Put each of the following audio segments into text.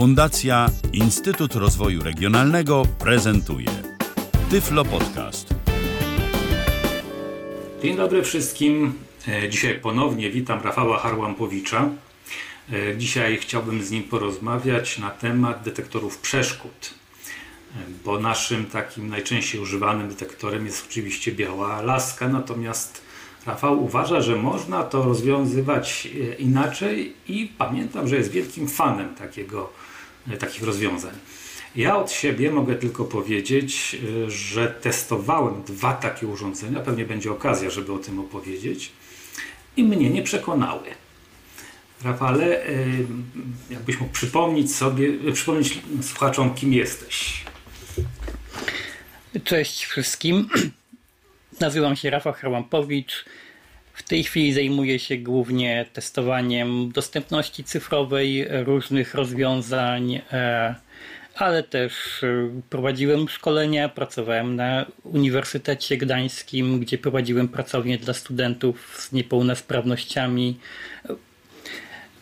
Fundacja Instytut Rozwoju Regionalnego prezentuje Tyflo Podcast. Dzień dobry wszystkim. E, Dzisiaj ponownie witam Rafała Harłampowicza. E, Dzisiaj chciałbym z nim porozmawiać na temat detektorów przeszkód, E, bo naszym takim najczęściej używanym detektorem jest oczywiście biała laska, natomiast Rafał uważa, że można to rozwiązywać inaczej i pamiętam, że jest wielkim fanem takiego, takich rozwiązań. Ja od siebie mogę tylko powiedzieć, y, że testowałem dwa takie urządzenia, pewnie będzie okazja, żeby o tym opowiedzieć, i mnie nie przekonały. Rafale, y, jakbyś mógł przypomnieć sobie, przypomnieć słuchaczom, kim jesteś. Cześć wszystkim. Nazywam się Rafał Harłampowicz. W tej chwili zajmuję się głównie testowaniem dostępności cyfrowej różnych rozwiązań, e, ale też e, prowadziłem szkolenia, pracowałem na Uniwersytecie Gdańskim, gdzie prowadziłem pracownię dla studentów z niepełnosprawnościami.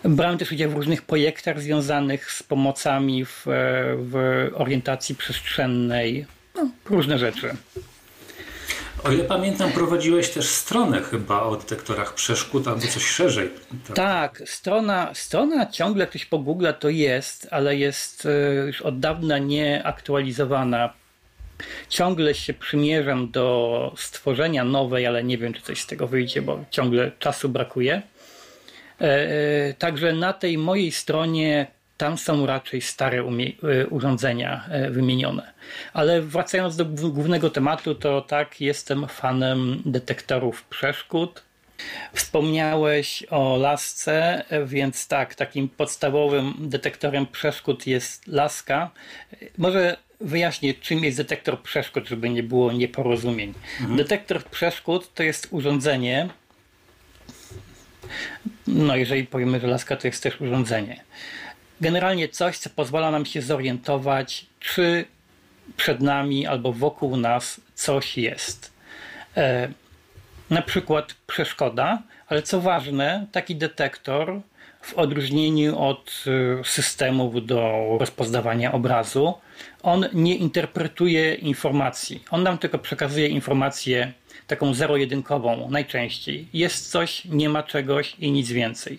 Brałem też udział w różnych projektach związanych z pomocami w, e, w orientacji przestrzennej. No, różne rzeczy. O ile pamiętam, prowadziłeś też stronę chyba o detektorach przeszkód albo coś szerzej. Tak. Tak, strona, strona ciągle ktoś pogugla to jest, ale jest e, już od dawna nieaktualizowana. Ciągle się przymierzam do stworzenia nowej, ale nie wiem, czy coś z tego wyjdzie, bo ciągle czasu brakuje. E, e, Także na tej mojej stronie tam są raczej stare e, urządzenia e, wymienione. Ale wracając do gł- głównego tematu, to tak, jestem fanem detektorów przeszkód. Wspomniałeś o lasce, więc tak, takim podstawowym detektorem przeszkód jest laska. Może wyjaśnię, czym jest detektor przeszkód, żeby nie było nieporozumień. Detektor przeszkód to jest urządzenie, no jeżeli powiemy, że laska to jest też urządzenie. Generalnie coś, co pozwala nam się zorientować, czy przed nami albo wokół nas coś jest. E, na przykład przeszkoda, ale co ważne, taki detektor w odróżnieniu od y, systemów do rozpoznawania obrazu, on nie interpretuje informacji. On nam tylko przekazuje informację taką zero-jedynkową najczęściej. Jest coś, nie ma czegoś i nic więcej.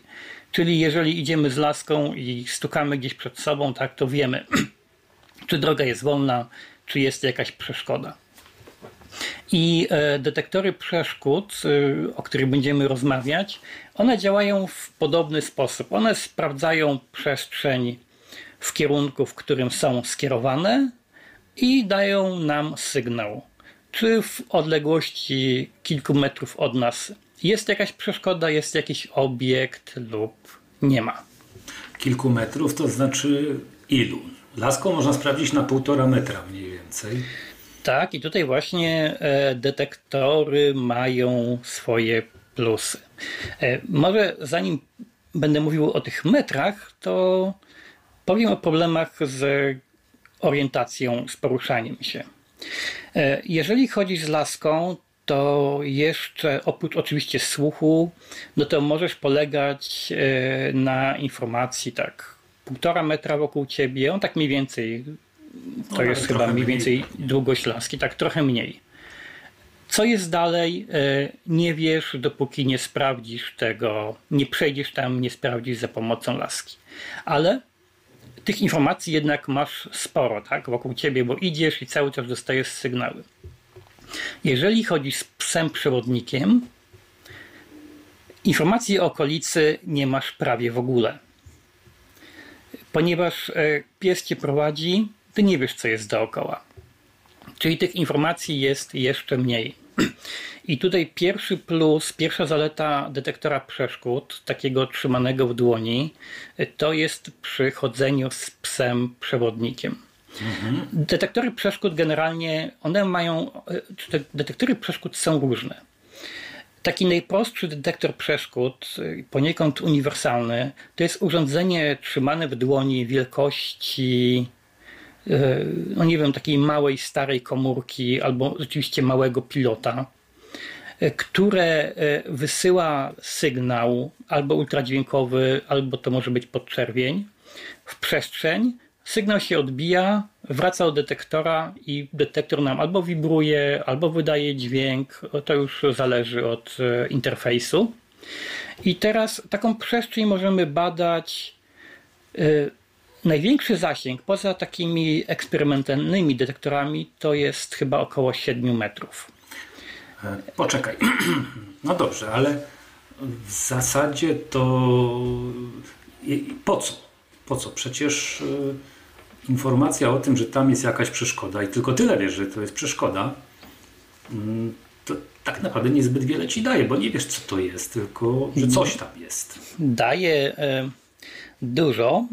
Czyli jeżeli idziemy z laską i stukamy gdzieś przed sobą, tak, to wiemy, czy droga jest wolna, czy jest jakaś przeszkoda. I e, detektory przeszkód, e, o których będziemy rozmawiać, one działają w podobny sposób. One sprawdzają przestrzeń w kierunku, w którym są skierowane i dają nam sygnał, czy w odległości kilku metrów od nas jest jakaś przeszkoda, jest jakiś obiekt lub nie ma. Kilku metrów to znaczy ilu? Laską można sprawdzić na półtora metra mniej więcej. Tak, i tutaj właśnie e, detektory mają swoje plusy. E, może zanim będę mówił o tych metrach, to powiem o problemach z orientacją, z poruszaniem się. E, Jeżeli chodzisz z laską, to jeszcze oprócz oczywiście słuchu, no to możesz polegać e, na informacji tak półtora metra wokół ciebie, on tak mniej więcej to No, jest chyba mniej mniej. więcej długość laski, tak trochę mniej. Co jest dalej, e, nie wiesz, dopóki nie sprawdzisz tego, nie przejdziesz tam, nie sprawdzisz za pomocą laski. Ale tych informacji jednak masz sporo, tak, wokół ciebie, bo idziesz i cały czas dostajesz sygnały. Jeżeli chodzi z psem przewodnikiem, informacji o okolicy nie masz prawie w ogóle. Ponieważ e, pies cię prowadzi, ty nie wiesz, co jest dookoła. Czyli tych informacji jest jeszcze mniej. I tutaj pierwszy plus, pierwsza zaleta detektora przeszkód, takiego trzymanego w dłoni, to jest przy chodzeniu z psem przewodnikiem. Detektory przeszkód generalnie, one mają, detektory przeszkód są różne. Taki najprostszy detektor przeszkód, poniekąd uniwersalny, to jest urządzenie trzymane w dłoni wielkości, y, no nie wiem, takiej małej, starej komórki albo rzeczywiście małego pilota, y, które wysyła sygnał albo ultradźwiękowy, albo to może być podczerwień w przestrzeń, sygnał się odbija, wraca do detektora i detektor nam albo wibruje, albo wydaje dźwięk. To już zależy od e, interfejsu. I teraz taką przestrzeń możemy badać. E, największy zasięg poza takimi eksperymentalnymi detektorami to jest chyba około 7 metrów. E, poczekaj. No dobrze, ale w zasadzie to po co? Po co? Przecież informacja o tym, że tam jest jakaś przeszkoda i tylko tyle wiesz, że to jest przeszkoda, mm, to tak naprawdę niezbyt wiele ci daje, bo nie wiesz, co to jest, tylko że coś tam jest. Daje e, dużo.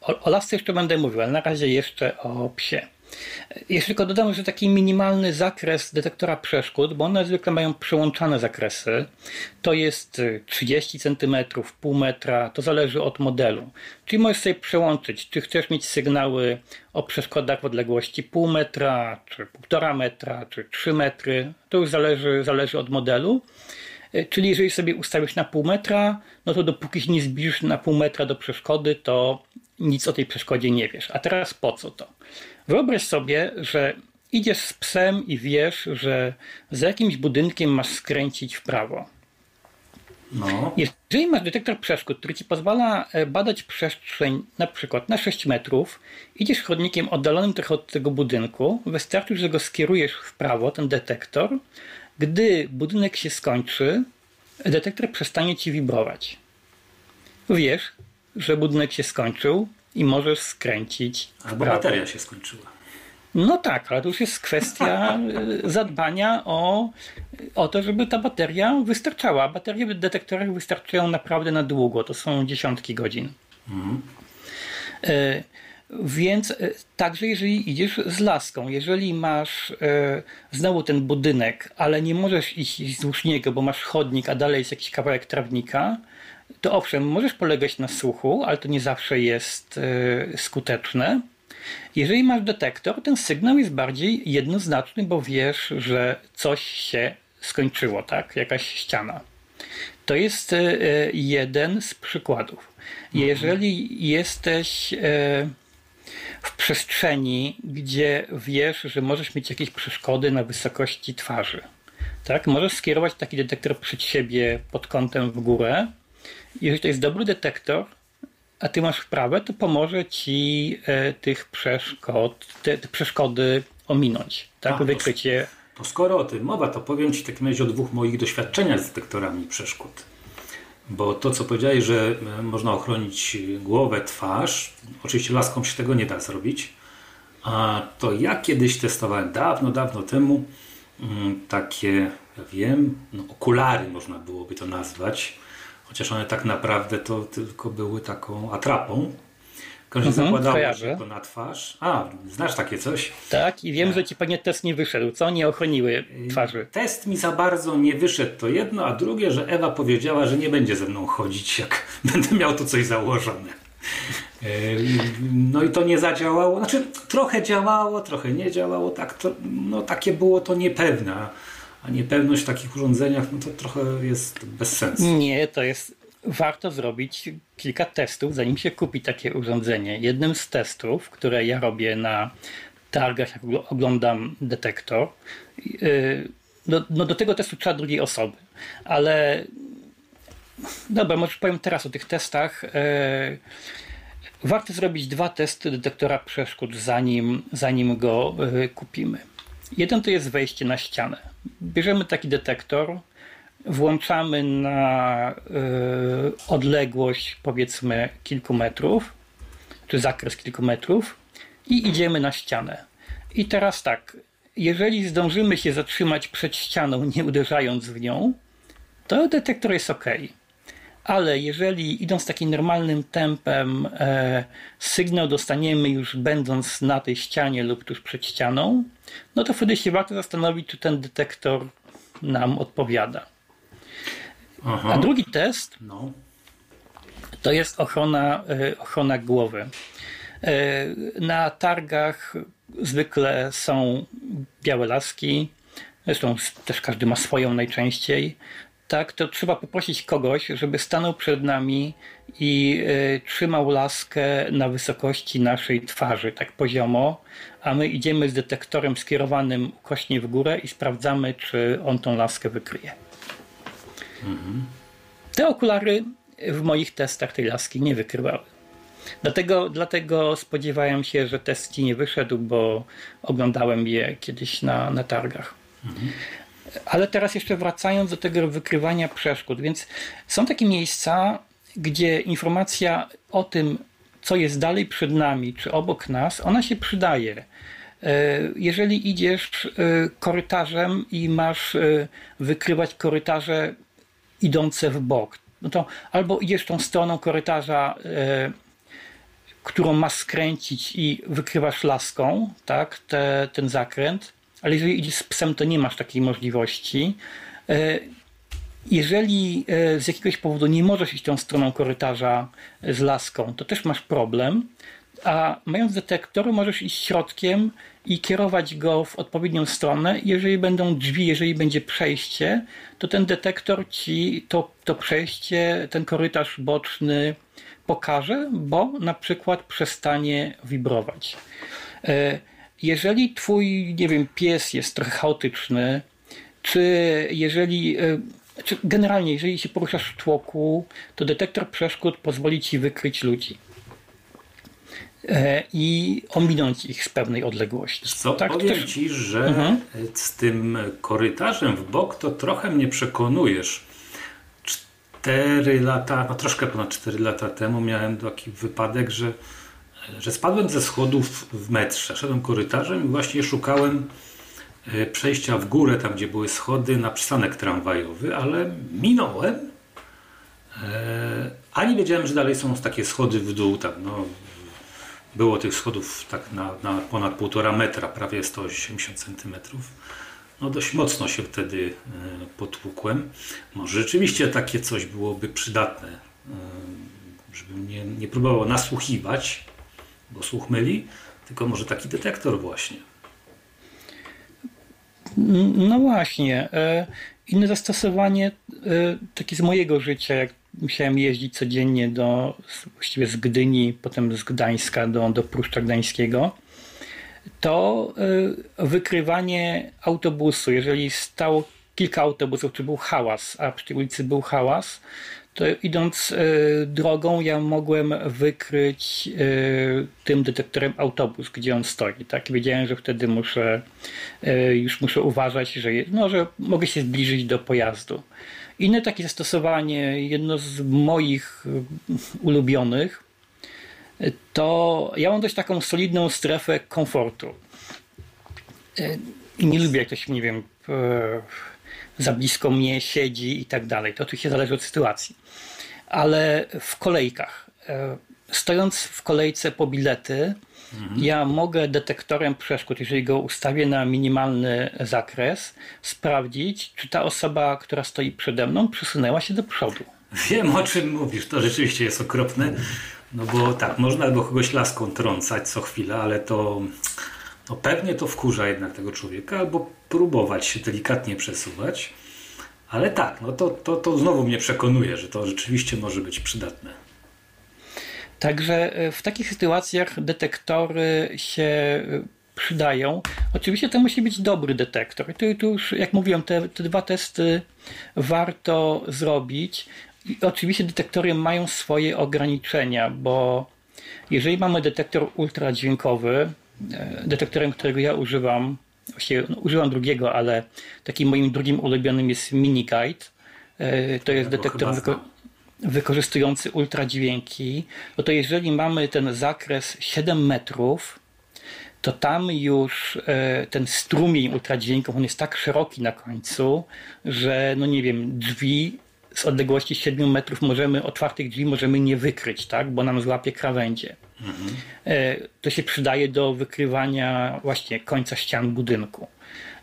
O, o lasce jeszcze będę mówił, ale na razie jeszcze o psie. Jeszcze tylko dodam, że taki minimalny zakres detektora przeszkód, bo one zwykle mają przełączane zakresy, to jest 30 cm, pół metra, to zależy od modelu. Czyli możesz sobie przełączyć, czy chcesz mieć sygnały o przeszkodach w odległości pół metra, czy półtora metra, czy 3 metry, to już zależy, zależy od modelu. Czyli jeżeli sobie ustawisz na pół metra, no to dopóki się nie zbliżysz na pół metra do przeszkody, to nic o tej przeszkodzie nie wiesz. A teraz po co to? Wyobraź sobie, że idziesz z psem i wiesz, że za jakimś budynkiem masz skręcić w prawo. No. Jeżeli masz detektor przeszkód, który ci pozwala e, badać przestrzeń na przykład na 6 metrów, idziesz chodnikiem oddalonym trochę od tego budynku, wystarczy, że go skierujesz w prawo, ten detektor. Gdy budynek się skończy, detektor przestanie ci wibrować. Wiesz, że budynek się skończył, i możesz skręcić. Albo bateria się skończyła. No tak, ale to już jest kwestia e, zadbania o, o to, żeby ta bateria wystarczała. Baterie w detektorach wystarczają naprawdę na długo, to są dziesiątki godzin. Mhm. E, więc e, także jeżeli idziesz z laską, jeżeli masz e, znowu ten budynek, ale nie możesz iść wzdłuż niego, bo masz chodnik, a dalej jest jakiś kawałek trawnika, to owszem, możesz polegać na słuchu, ale to nie zawsze jest e, skuteczne. Jeżeli masz detektor, ten sygnał jest bardziej jednoznaczny, bo wiesz, że coś się skończyło, tak? Jakaś ściana. To jest e, jeden z przykładów. Jeżeli jesteś e, w przestrzeni, gdzie wiesz, że możesz mieć jakieś przeszkody na wysokości twarzy, tak? Możesz skierować taki detektor przed siebie pod kątem w górę jeżeli to jest dobry detektor, a ty masz wprawę, to pomoże ci e, tych przeszkod, te, te, przeszkody ominąć, tak? A, Wykrycie. To, to skoro o tym mowa, to powiem ci w takim razie o dwóch moich doświadczeniach z detektorami przeszkód. Bo to, co powiedziałeś, że e, można ochronić głowę, twarz, oczywiście laską się tego nie da zrobić. A to ja kiedyś testowałem dawno, dawno temu mm, takie, ja wiem, no, okulary można byłoby to nazwać Chociaż one tak naprawdę to tylko były taką atrapą. Każdy mhm, zakładało się to na twarz. A, znasz takie coś? Tak, i wiem, że ci pewnie test nie wyszedł. Co? Nie ochroniły twarzy. Test mi za bardzo nie wyszedł, to jedno, a drugie, że Ewa powiedziała, że nie będzie ze mną chodzić, jak będę miał tu coś założone. No i to nie zadziałało. Znaczy, trochę działało, trochę nie działało. Tak, to, no, takie było to niepewne a niepewność w takich urządzeniach no to trochę jest bez sensu. Nie, to jest warto zrobić kilka testów, zanim się kupi takie urządzenie. Jednym z testów, które ja robię na targach, jak oglądam detektor, yy, no, no do tego testu trzeba drugiej osoby, ale dobra, może powiem teraz o tych testach. Yy, warto zrobić dwa testy detektora przeszkód, zanim, zanim go yy, kupimy. Jeden to jest wejście na ścianę. Bierzemy taki detektor, włączamy na y, odległość powiedzmy kilku metrów, czy zakres kilku metrów i idziemy na ścianę. I teraz tak, jeżeli zdążymy się zatrzymać przed ścianą, nie uderzając w nią, to detektor jest ok ale jeżeli idąc takim normalnym tempem e, sygnał dostaniemy już będąc na tej ścianie lub tuż przed ścianą, no to wtedy się warto zastanowić, czy ten detektor nam odpowiada. Aha. A drugi test no. to jest ochrona, e, ochrona głowy. E, na targach zwykle są białe laski, zresztą też każdy ma swoją najczęściej tak, to trzeba poprosić kogoś, żeby stanął przed nami i y, trzymał laskę na wysokości naszej twarzy, tak poziomo, a my idziemy z detektorem skierowanym kośnie w górę i sprawdzamy, czy on tą laskę wykryje. Mhm. Te okulary w moich testach tej laski nie wykrywały. Dlatego, dlatego spodziewałem się, że test ci nie wyszedł, bo oglądałem je kiedyś na, na targach. Mhm. Ale teraz jeszcze wracając do tego wykrywania przeszkód, więc są takie miejsca, gdzie informacja o tym, co jest dalej przed nami, czy obok nas, ona się przydaje. E, jeżeli idziesz e, korytarzem i masz e, wykrywać korytarze idące w bok, no to albo idziesz tą stroną korytarza, którą masz skręcić i wykrywasz laską, tak, te, ten zakręt, ale jeżeli idziesz z psem, to nie masz takiej możliwości. E, jeżeli e, z jakiegoś powodu nie możesz iść tą stroną korytarza z laską, to też masz problem. A mając detektor, możesz iść środkiem i kierować go w odpowiednią stronę. Jeżeli będą drzwi, jeżeli będzie przejście, to ten detektor ci to, to przejście, ten korytarz boczny pokaże, bo na przykład przestanie wibrować. Jeżeli twój, nie wiem, pies jest trochę chaotyczny, czy jeżeli, e, czy generalnie, jeżeli się poruszasz w tłoku, to detektor przeszkód pozwoli ci wykryć ludzi e, i ominąć ich z pewnej odległości. Co, tak, powiem też... Ci, że mhm. z tym korytarzem w bok to trochę mnie przekonujesz. Cztery lata, no troszkę ponad cztery lata temu miałem taki wypadek, że że spadłem ze schodów w metrze. Szedłem korytarzem i właśnie szukałem e, przejścia w górę, tam gdzie były schody, na przystanek tramwajowy, ale minąłem. E, a nie wiedziałem, że dalej są takie schody w dół. Tam, no, było tych schodów tak na, na ponad półtora metra, prawie 180 centymetrów. No dość mocno się wtedy e, potłukłem. Może rzeczywiście takie coś byłoby przydatne, żebym nie, nie próbował nasłuchiwać, bo słuch myli, tylko może taki detektor właśnie. No właśnie. E, inne zastosowanie, e, takie z mojego życia, jak musiałem jeździć codziennie do, właściwie z Gdyni, potem z Gdańska do, do Pruszcza Gdańskiego, to e, wykrywanie autobusu. Jeżeli stało kilka autobusów, czy był hałas, a przy tej ulicy był hałas, to idąc e, drogą ja mogłem wykryć e, tym detektorem autobus, gdzie on stoi. Tak? Wiedziałem, że wtedy muszę e, już muszę uważać, że, no, że mogę się zbliżyć do pojazdu. Inne takie zastosowanie, jedno z moich ulubionych, to ja mam dość taką solidną strefę komfortu. Nie lubię, jak ktoś, nie wiem, za blisko mnie siedzi i tak dalej. To oczywiście zależy od sytuacji. Ale w kolejkach, e, stojąc w kolejce po bilety, mhm. ja mogę detektorem przeszkód, jeżeli go ustawię na minimalny zakres, sprawdzić, czy ta osoba, która stoi przede mną, przesunęła się do przodu. Wiem o czym mówisz, to rzeczywiście jest okropne. No bo tak, można albo kogoś laską trącać co chwilę, ale to no pewnie to wkurza jednak tego człowieka, albo próbować się delikatnie przesuwać. Ale tak, no to, to, to znowu mnie przekonuje, że to rzeczywiście może być przydatne. Także e, w takich sytuacjach detektory się e, przydają. Oczywiście to musi być dobry detektor. Tu, tu już, jak mówiłem, te, te dwa testy warto zrobić. I oczywiście detektory mają swoje ograniczenia, bo jeżeli mamy detektor ultradźwiękowy, detektorem, którego ja używam, właściwie no, używam drugiego, ale takim moim drugim ulubionym jest Miniguide. E, to jest detektor wyko wykorzystujący ultradźwięki. No to jeżeli mamy ten zakres 7 metrów, to tam już e, ten strumień ultradźwięków, on jest tak szeroki na końcu, że no nie wiem, drzwi z odległości 7 metrów możemy, otwartych drzwi możemy nie wykryć, tak, bo nam złapie krawędzie. Mhm. To się przydaje do wykrywania właśnie końca ścian budynku.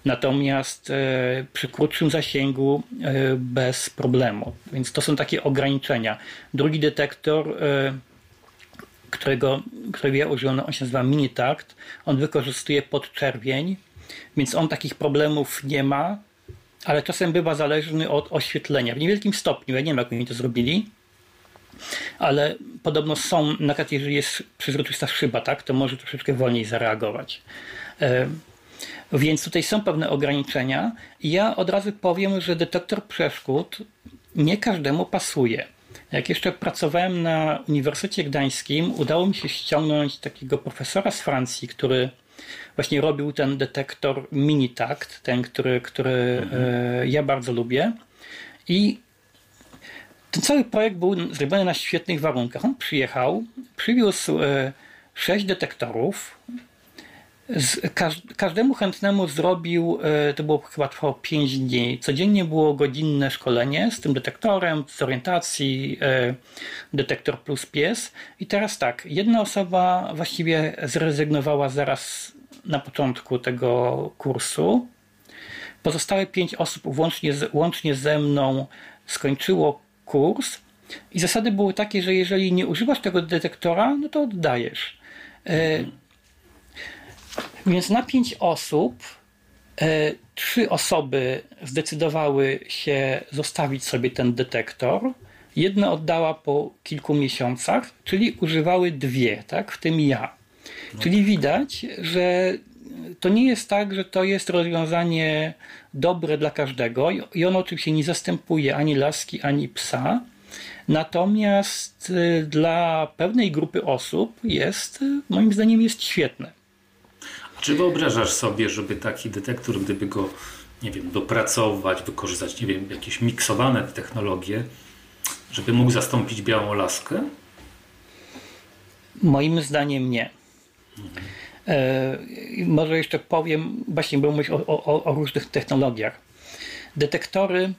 Natomiast e, przy krótszym zasięgu e, bez problemu. Więc to są takie ograniczenia. Drugi detektor, którego, którego ja użyłem, on się nazywa Minitakt. On wykorzystuje podczerwień, więc on takich problemów nie ma, ale czasem bywa zależny od oświetlenia w niewielkim stopniu. Ja nie wiem, jak oni to zrobili, ale podobno są, na jeżeli jest przezroczysta szyba, tak, to może troszeczkę wolniej zareagować. E, więc tutaj są pewne ograniczenia. Ja od razu powiem, że detektor przeszkód nie każdemu pasuje. Jak jeszcze pracowałem na Uniwersytecie Gdańskim, udało mi się ściągnąć takiego profesora z Francji, który właśnie robił ten detektor Minitakt, ten, który, który mhm. ja bardzo lubię. I ten cały projekt był zrobiony na świetnych warunkach. On przyjechał, przywiózł e, sześć detektorów, każdemu chętnemu zrobił, e, to było chyba trwało 5 dni. Codziennie było godzinne szkolenie z tym detektorem, z orientacji, e, detektor plus pies. I teraz tak, jedna osoba właściwie zrezygnowała zaraz na początku tego kursu. Pozostałe pięć osób łącznie, łącznie ze mną skończyło kurs. I zasady były takie, że jeżeli nie używasz tego detektora, no to oddajesz. E, więc na pięć osób e, trzy osoby zdecydowały się zostawić sobie ten detektor. Jedna oddała po kilku miesiącach, czyli używały dwie, tak? w tym ja. No czyli tak. widać, że to nie jest tak, że to jest rozwiązanie dobre dla każdego i ono oczywiście nie zastępuje ani laski, ani psa. Natomiast y, dla pewnej grupy osób jest, y, moim zdaniem, jest świetne. Czy wyobrażasz sobie, żeby taki detektor, gdyby go, nie wiem, dopracować, wykorzystać, nie wiem, jakieś miksowane technologie, żeby mógł zastąpić białą laskę? Moim zdaniem nie. Mhm. E, może jeszcze powiem, właśnie bo mówić o, o, o różnych technologiach. Detektory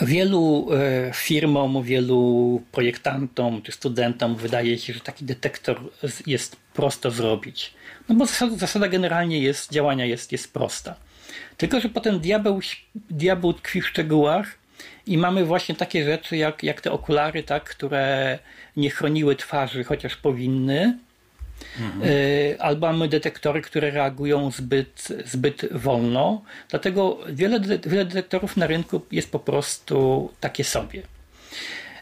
Wielu e, firmom, wielu projektantom czy studentom wydaje się, że taki detektor jest prosto zrobić. No bo zasada, zasada generalnie jest, działania jest, jest prosta. Tylko, że potem diabeł, diabeł tkwi w szczegółach i mamy właśnie takie rzeczy jak, jak te okulary, tak, które nie chroniły twarzy, chociaż powinny. Mhm. Albo mamy detektory, które reagują zbyt, zbyt wolno. Dlatego wiele, wiele detektorów na rynku jest po prostu takie sobie.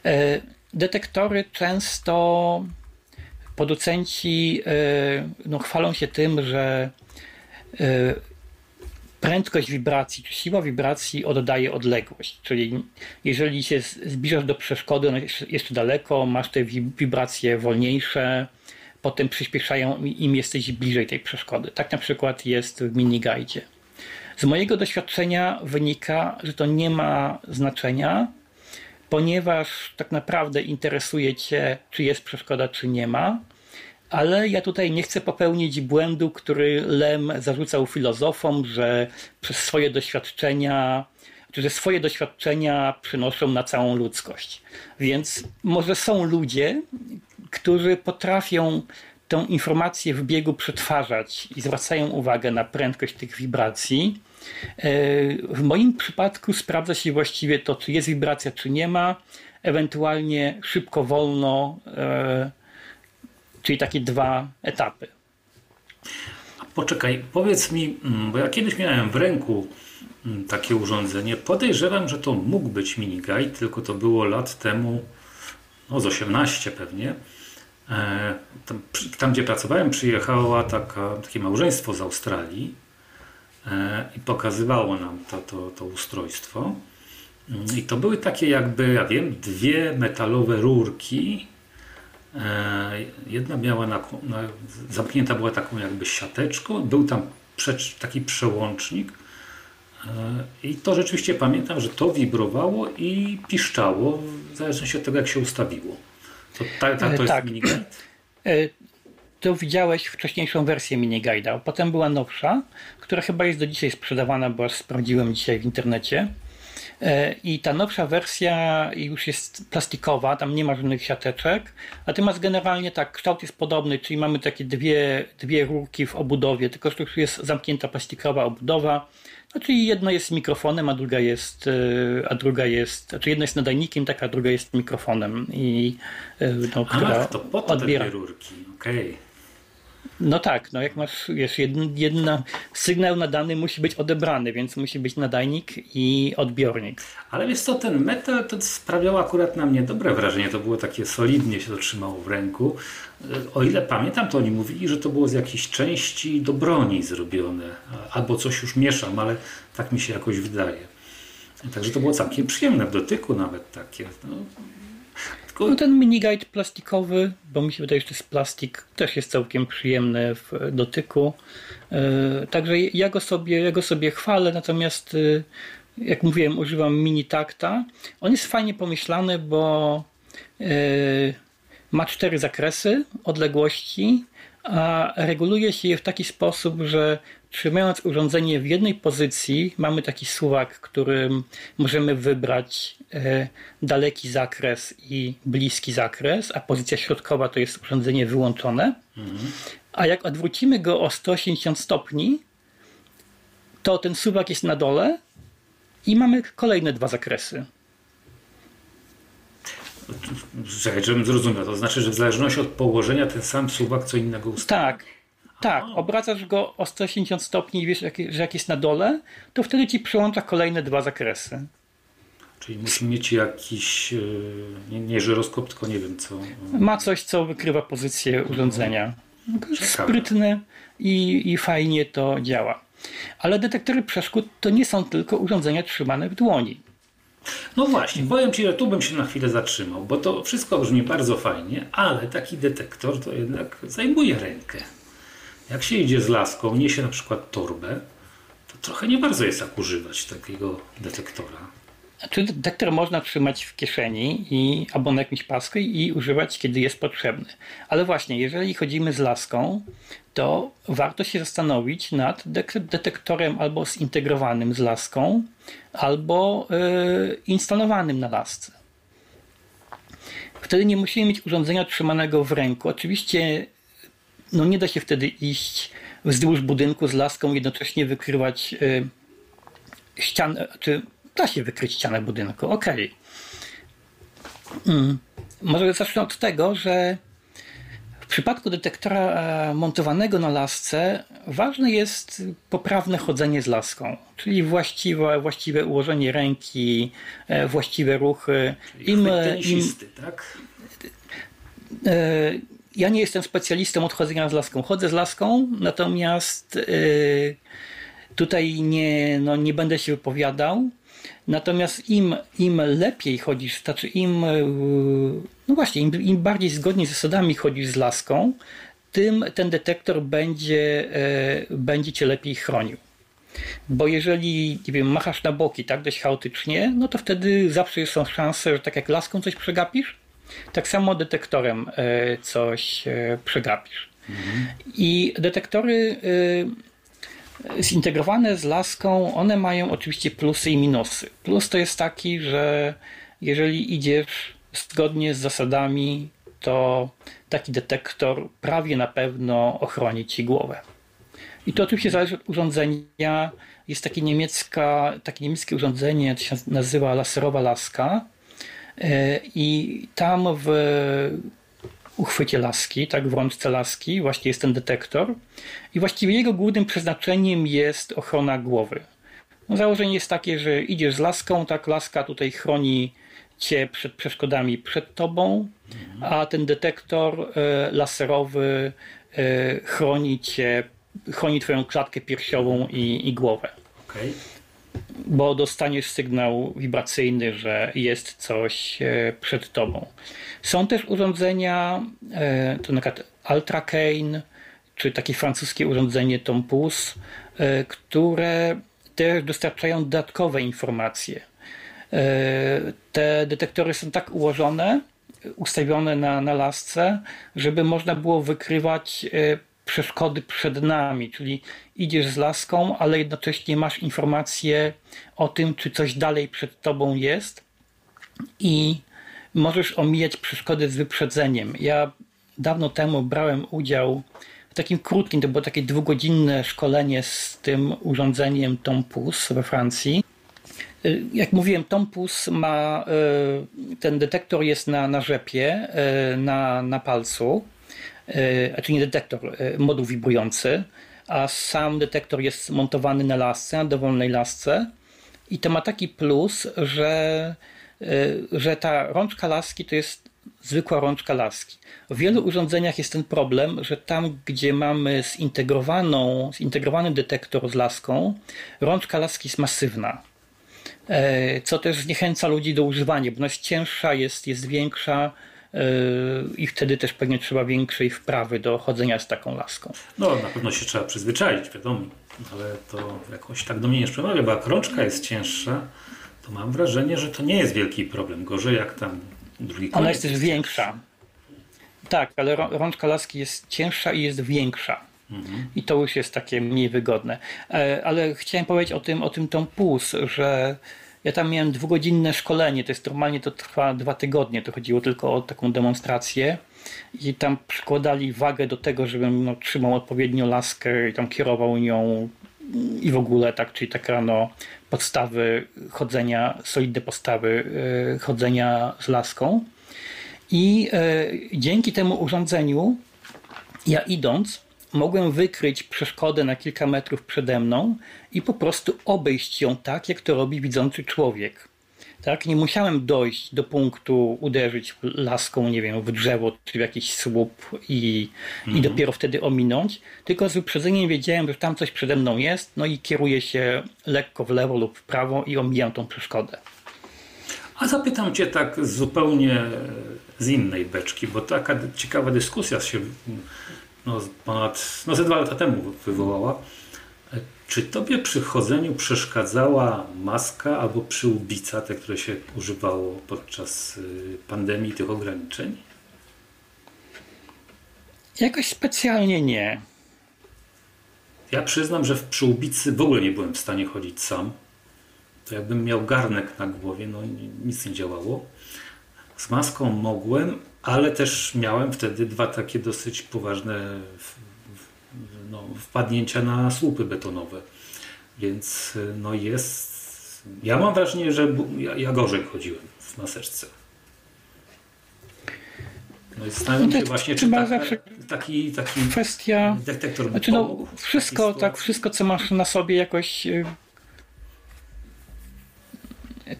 E, detektory często producenci e, no, chwalą się tym, że prędkość wibracji, czy siła wibracji oddaje odległość. Czyli jeżeli się zbliżasz do przeszkody, jeszcze daleko, masz te wibracje wolniejsze, potem przyspieszają im jesteś bliżej tej przeszkody. Tak na przykład jest w minigajdzie. Z mojego doświadczenia wynika, że to nie ma znaczenia, ponieważ tak naprawdę interesuje Cię, czy jest przeszkoda, czy nie ma. Ale ja tutaj nie chcę popełnić błędu, który Lem zarzucał filozofom, że przez swoje doświadczenia, że swoje doświadczenia przynoszą na całą ludzkość. Więc może są ludzie, którzy potrafią tę informację w biegu przetwarzać i zwracają uwagę na prędkość tych wibracji. E, w moim przypadku sprawdza się właściwie to, czy jest wibracja, czy nie ma, ewentualnie szybko, wolno, e, czyli takie dwa etapy. Poczekaj, powiedz mi, mm, bo ja kiedyś miałem w ręku mm, takie urządzenie. Podejrzewam, że to mógł być miniguide, tylko to było lat temu, no z 18 pewnie. E, tam, tam, gdzie pracowałem, przyjechało taka, takie małżeństwo z Australii e, i pokazywało nam to, to, to ustrojstwo. Mm, I to były takie jakby, ja wiem, dwie metalowe rurki. E, jedna miała na, na, zamknięta była taką jakby siateczką, był tam taki przełącznik. I to rzeczywiście pamiętam, że to wibrowało i piszczało, w zależności od tego, jak się ustawiło. To, ta, ta, to jest tak. miniguide? To widziałeś wcześniejszą wersję miniguide'a. Potem była nowsza, która chyba jest do dzisiaj sprzedawana, bo sprawdziłem dzisiaj w internecie. E, I ta nowsza wersja już jest plastikowa, tam nie ma żadnych siateczek, natomiast generalnie tak, kształt jest podobny, czyli mamy takie dwie, dwie rurki w obudowie, tylko że już jest zamknięta plastikowa obudowa no, czyli jedno jest mikrofonem, a druga jest, e, a druga jest, znaczy jedna jest nadajnikiem, taka, a druga jest mikrofonem i e, no, która Ach, to po to odbiera. te rurki, okej. Okay. No tak, no jak masz, wiesz, jeden, jedna, sygnał nadany musi być odebrany, więc musi być nadajnik i odbiornik. Ale wiesz co, ten metal to sprawiał akurat na mnie dobre wrażenie. To było takie solidnie się to trzymało w ręku. O ile pamiętam, to oni mówili, że to było z jakiejś części do broni zrobione. Albo coś już mieszam, ale tak mi się jakoś wydaje. Także to było całkiem przyjemne w dotyku nawet takie. No, no ten miniguide plastikowy, bo mi się wydaje, że to jest plastik, też jest całkiem przyjemny w dotyku. E, także ja go sobie, ja go sobie chwalę, natomiast e, jak mówiłem, używam mini takta. On jest fajnie pomyślany, bo e, ma cztery zakresy odległości, a reguluje się je w taki sposób, że trzymając urządzenie w jednej pozycji, mamy taki suwak, którym możemy wybrać e, daleki zakres i bliski zakres, a pozycja środkowa to jest urządzenie wyłączone. Mhm. A jak odwrócimy go o 180 stopni, to ten suwak jest na dole i mamy kolejne dwa zakresy. Czekaj, żebym zrozumiał. To znaczy, że w zależności od położenia ten sam suwak co innego ustawia. Tak. Tak, obracasz go o 180 stopni i wiesz, że jak jest na dole, to wtedy ci przyłącza kolejne dwa zakresy. Czyli musi mieć jakiś, e, nie, nie żyroskop, tylko nie wiem co. Ma coś, co wykrywa pozycję urządzenia. Sprytne i, i fajnie to działa. Ale detektory przeszkód to nie są tylko urządzenia trzymane w dłoni. No właśnie, powiem Ci, że tu bym się na chwilę zatrzymał, bo to wszystko brzmi bardzo fajnie, ale taki detektor to jednak zajmuje rękę. Jak się idzie z laską, niesie na przykład torbę, to trochę nie bardzo jest jak używać takiego detektora. Czy detektor można trzymać w kieszeni i, albo na jakimś pasku i używać, kiedy jest potrzebny. Ale właśnie, jeżeli chodzimy z laską, to warto się zastanowić nad detektorem albo zintegrowanym z laską, albo yy, instalowanym na lasce. Wtedy nie musimy mieć urządzenia trzymanego w ręku. Oczywiście no nie da się wtedy iść wzdłuż budynku z laską, jednocześnie wykrywać y, ścianę, czy da się wykryć ścianę budynku, okej. Okay. Mm. Może zacznę od tego, że w przypadku detektora e, montowanego na lasce ważne jest poprawne chodzenie z laską, czyli właściwe, właściwe ułożenie ręki, e, właściwe ruchy. Im, im, tak? E, ja nie jestem specjalistą od chodzenia z laską. Chodzę z laską, natomiast yy, tutaj nie, no, nie będę się wypowiadał. Natomiast im, im lepiej chodzisz, znaczy im, yy, no właśnie, im, im bardziej zgodnie z zasadami chodzisz z laską, tym ten detektor będzie, yy, będzie cię lepiej chronił. Bo jeżeli, nie wiem, machasz na boki tak dość chaotycznie, no to wtedy zawsze są szanse, że tak jak laską coś przegapisz, tak samo detektorem e, coś e, przegapisz. I detektory e, zintegrowane z laską, one mają oczywiście plusy i minusy. Plus to jest taki, że jeżeli idziesz zgodnie z zasadami, to taki detektor prawie na pewno ochroni ci głowę. I to oczywiście zależy od urządzenia. Jest takie, niemiecka, takie niemieckie urządzenie, to się nazywa laserowa laska I tam w uchwycie laski, tak w rączce laski właśnie jest ten detektor i właściwie jego głównym przeznaczeniem jest ochrona głowy. No, założenie jest takie, że idziesz z laską, tak laska tutaj chroni cię przed przeszkodami przed tobą, a ten detektor e, laserowy e, chroni cię, chroni twoją klatkę piersiową i, i głowę. Okay bo dostaniesz sygnał wibracyjny, że jest coś e, przed tobą. Są też urządzenia, e, to na przykład Ultracane, czy takie francuskie urządzenie Tompus, e, które też dostarczają dodatkowe informacje. Te detektory są tak ułożone, ustawione na, na lasce, żeby można było wykrywać przeszkody przed nami, czyli idziesz z laską, ale jednocześnie masz informację o tym, czy coś dalej przed tobą jest i możesz omijać przeszkody z wyprzedzeniem. Ja dawno temu brałem udział w takim krótkim, to było takie dwugodzinne szkolenie z tym urządzeniem Tompus we Francji. Jak mówiłem, Tompus ma, e, ten detektor jest na, na rzepie, e, na, na palcu znaczy nie detektor, moduł wibrujący, a sam detektor jest montowany na lasce, na dowolnej lasce i to ma taki plus, że, że ta rączka laski to jest zwykła rączka laski. W wielu urządzeniach jest ten problem, że tam, gdzie mamy zintegrowaną, zintegrowany detektor z laską, rączka laski jest masywna. E, co też zniechęca ludzi do używania, bo ona jest cięższa, jest, jest większa e, i wtedy też pewnie trzeba większej wprawy do chodzenia z taką laską. No, na pewno się trzeba przyzwyczaić, wiadomo, ale to jakoś tak do mnie nie przemawia, bo jak rączka jest cięższa, to mam wrażenie, że to nie jest wielki problem. Gorzej jak tam drugi koniec. Ona jest też większa. Tak, ale rączka laski jest cięższa i jest większa. Mhm. I to już jest takie mniej wygodne. E, ale chciałem powiedzieć o tym, o tym Tom Puls, że ja tam miałem dwugodzinne szkolenie, to jest normalnie to trwa dwa tygodnie, to chodziło tylko o taką demonstrację i tam przykładali wagę do tego, żebym no, trzymał odpowiednio laskę i tam kierował nią i w ogóle tak, czyli taka no, podstawy chodzenia, solidne podstawy yy, chodzenia z laską. I yy, dzięki temu urządzeniu ja idąc mogłem wykryć przeszkodę na kilka metrów przede mną i po prostu obejść ją tak, jak to robi widzący człowiek. Tak? Nie musiałem dojść do punktu, uderzyć laską, nie wiem, w drzewo czy w jakiś słup i, mhm. i dopiero wtedy ominąć, tylko z wyprzedzeniem wiedziałem, że tam coś przede mną jest, no i kieruję się lekko w lewo lub w prawo i omijam tą przeszkodę. A zapytam Cię tak zupełnie z innej beczki, bo taka ciekawa dyskusja się no, ponad no, ze dwa lata temu wywołała. Czy tobie przy chodzeniu przeszkadzała maska albo przyłbica, te, które się używało podczas y, pandemii, tych ograniczeń? Jakoś specjalnie nie. Ja przyznam, że w przyłbicy w ogóle nie byłem w stanie chodzić sam. To jakbym miał garnek na głowie, no nic nie działało. Z maską mogłem, ale też miałem wtedy dwa takie dosyć poważne no, wpadnięcia na słupy betonowe. Więc no jest. Ja mam wrażenie, że ja, ja gorzej chodziłem w maseczce. No i zastanawiam się właśnie, czy taka, taki, taki kwestia, detektor znaczy no, wszystko, tak, wszystko, co masz na sobie jakoś y,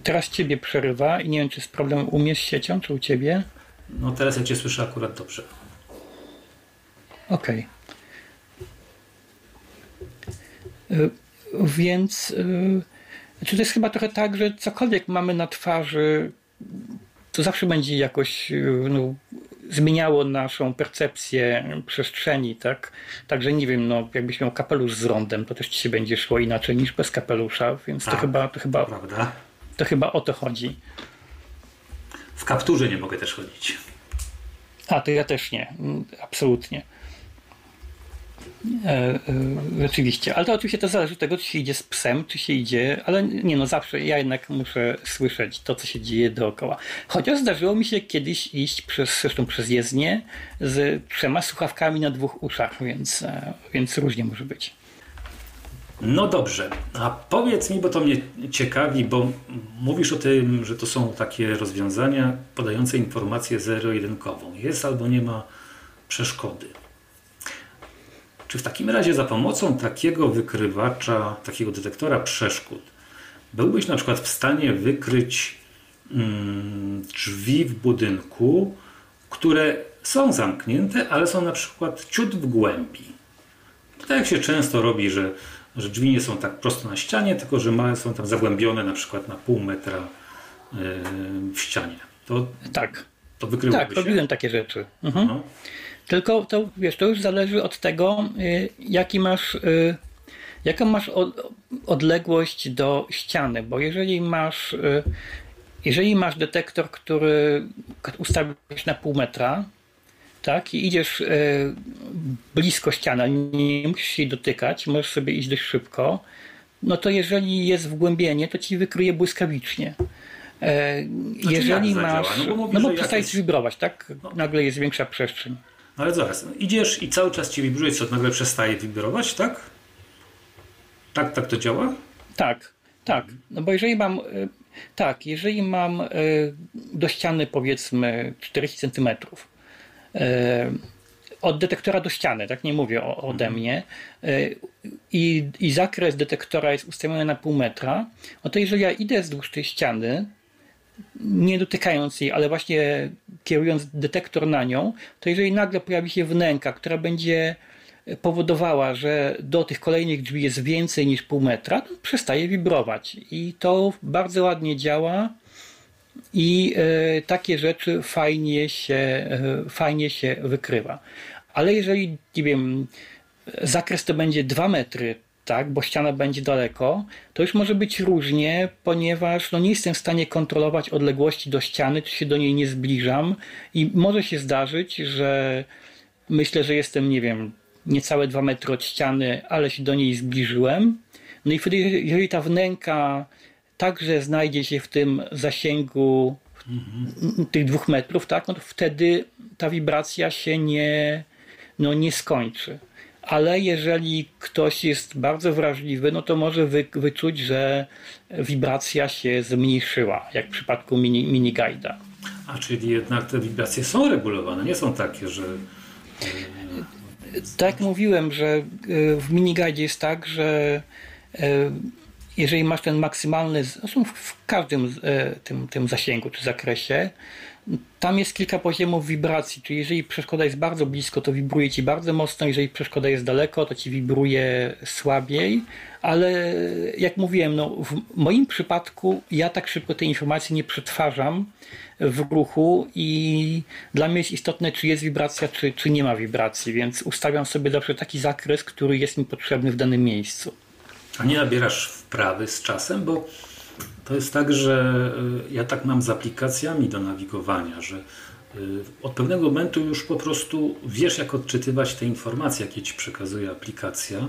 teraz ciebie przerywa i nie wiem, czy jest problem u mnie z siecią, czy u ciebie? No teraz ja cię słyszę akurat dobrze. Okej. Okay. Więc czy to jest chyba trochę tak, że cokolwiek mamy na twarzy, to zawsze będzie jakoś y, no, zmieniało naszą percepcję przestrzeni, tak? Także nie wiem, no, jakbyś miał kapelusz z rondem, to też ci się będzie szło inaczej niż bez kapelusza, więc to tak, chyba, to chyba, prawda? to chyba o to chodzi. W kapturze nie mogę też chodzić. A, to ja też nie. Absolutnie. E, e, rzeczywiście, ale to oczywiście to zależy od tego, czy się idzie z psem, czy się idzie, ale nie no, zawsze ja jednak muszę słyszeć to, co się dzieje dookoła. Chociaż zdarzyło mi się kiedyś iść przez, zresztą przez jezdnię z trzema słuchawkami na dwóch uszach, więc, e, więc różnie może być. No dobrze, a powiedz mi, bo to mnie ciekawi, bo mówisz o tym, że to są takie rozwiązania podające informację zero-jedynkową. Jest albo nie ma przeszkody. Czy w takim razie za pomocą takiego wykrywacza, takiego detektora przeszkód, byłbyś na przykład w stanie wykryć mm, drzwi w budynku, które są zamknięte, ale są na przykład ciut w głębi? Tak jak się często robi, że że drzwi nie są tak prosto na ścianie, tylko że małe są tam zagłębione na przykład na pół metra yy, w ścianie. To, tak. To wykryłoby Tak, się? robiłem takie rzeczy. Mhm. No. Tylko to, wiesz, to już zależy od tego, yy, jaki masz, yy, jaką masz odległość do ściany, bo jeżeli masz, jeżeli masz detektor, który ustawisz na pół metra, tak, i idziesz e, blisko ściany, nie musisz jej dotykać, możesz sobie iść dość szybko, no to jeżeli jest wgłębienie, to ci wykryje błyskawicznie. E, znaczy jeżeli masz. No bo, no bo przestaje wibrować, tak? No. Nagle jest większa przestrzeń. No ale zaraz, no idziesz i cały czas ci wibruje, co nagle przestaje wibrować, tak? Tak, tak to działa? Tak, tak. No bo jeżeli mam. E, tak, jeżeli mam do ściany powiedzmy 40 centymetrów, od detektora do ściany, tak nie mówię o, ode mhm. mnie, i, i zakres detektora jest ustawiony na pół metra, no to jeżeli ja idę wzdłuż tej ściany, nie dotykając jej, ale właśnie kierując detektor na nią, to jeżeli nagle pojawi się wnęka, która będzie powodowała, że do tych kolejnych drzwi jest więcej niż pół metra, to przestaje wibrować. I to bardzo ładnie działa i e, takie rzeczy fajnie się, e, fajnie się wykrywa. Ale jeżeli, nie wiem, zakres to będzie 2 metry, tak, bo ściana będzie daleko, to już może być różnie, ponieważ no, nie jestem w stanie kontrolować odległości do ściany, czy się do niej nie zbliżam i może się zdarzyć, że myślę, że jestem, nie wiem, niecałe 2 metry od ściany, ale się do niej zbliżyłem. No i wtedy, jeżeli ta wnęka także znajdzie się w tym zasięgu mhm. tych dwóch metrów, tak, no wtedy ta wibracja się nie, no nie skończy. Ale jeżeli ktoś jest bardzo wrażliwy, no to może wy, wyczuć, że wibracja się zmniejszyła, jak w przypadku mini, mini guida. A czyli jednak te wibracje są regulowane, nie są takie, że tak jak mówiłem, że e, w miniguidzie jest tak, że e, jeżeli masz ten maksymalny, zresztą w każdym e, tym, tym zasięgu czy zakresie, tam jest kilka poziomów wibracji, czyli jeżeli przeszkoda jest bardzo blisko, to wibruje ci bardzo mocno, jeżeli przeszkoda jest daleko, to ci wibruje słabiej, ale jak mówiłem, no, w moim przypadku ja tak szybko tej informacji nie przetwarzam w ruchu i dla mnie jest istotne, czy jest wibracja, czy, czy nie ma wibracji, więc ustawiam sobie zawsze taki zakres, który jest mi potrzebny w danym miejscu. A nie nabierasz wprawy z czasem, bo to jest tak, że y, ja tak mam z aplikacjami do nawigowania, że y, od pewnego momentu już po prostu wiesz, jak odczytywać te informacje, jakie ci przekazuje aplikacja.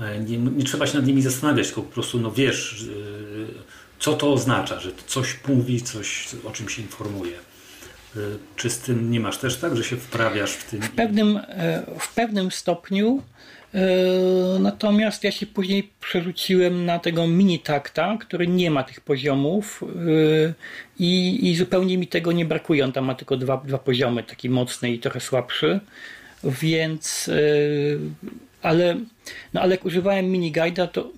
E, nie, nie trzeba się nad nimi zastanawiać, tylko po prostu no wiesz, y, co to oznacza, że coś mówi, coś o czym się informuje. Czy z tym nie masz też tak, że się wprawiasz w tym? W pewnym, e, w pewnym stopniu E, natomiast ja się później przerzuciłem na tego mini takta, który nie ma tych poziomów e, i, i zupełnie mi tego nie brakuje. On tam ma tylko dwa, dwa poziomy, taki mocny i trochę słabszy. Więc, e, ale, no ale jak używałem mini guida, to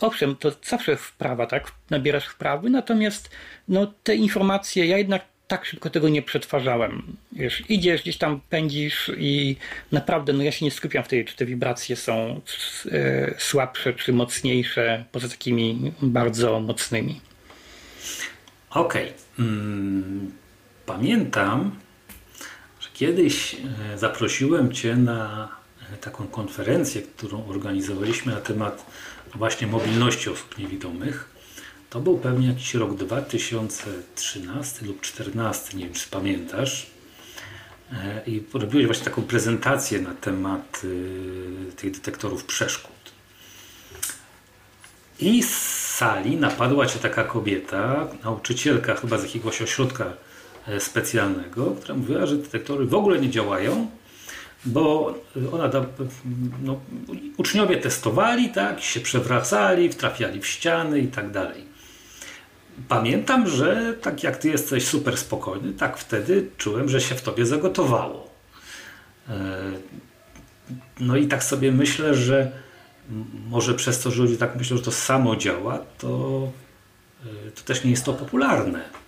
owszem, to zawsze wprawa, tak? Nabierasz wprawy, natomiast no, te informacje, ja jednak tak szybko tego nie przetwarzałem. Wiesz, idziesz, gdzieś tam pędzisz i naprawdę, no ja się nie skupiam wtedy, czy te wibracje są e, słabsze, czy mocniejsze, poza takimi bardzo mocnymi. Okej. Okay. Mm, pamiętam, że kiedyś e, zaprosiłem Cię na e, taką konferencję, którą organizowaliśmy na temat właśnie mobilności osób niewidomych. To był pewnie jakiś rok 2013 lub 2014, nie wiem czy pamiętasz. E, I robiłeś właśnie taką prezentację na temat y, tych detektorów przeszkód. I z sali napadła cię taka kobieta, nauczycielka chyba z jakiegoś ośrodka e, specjalnego, która mówiła, że detektory w ogóle nie działają, bo ona da, no, uczniowie testowali, tak, się przewracali, trafiali w ściany i tak dalej pamiętam, że tak jak ty jesteś super spokojny, tak wtedy czułem, że się w tobie zagotowało. E, no i tak sobie myślę, że może przez to, że ludzie tak myślą, że to samo działa, to, e, to też nie jest to popularne.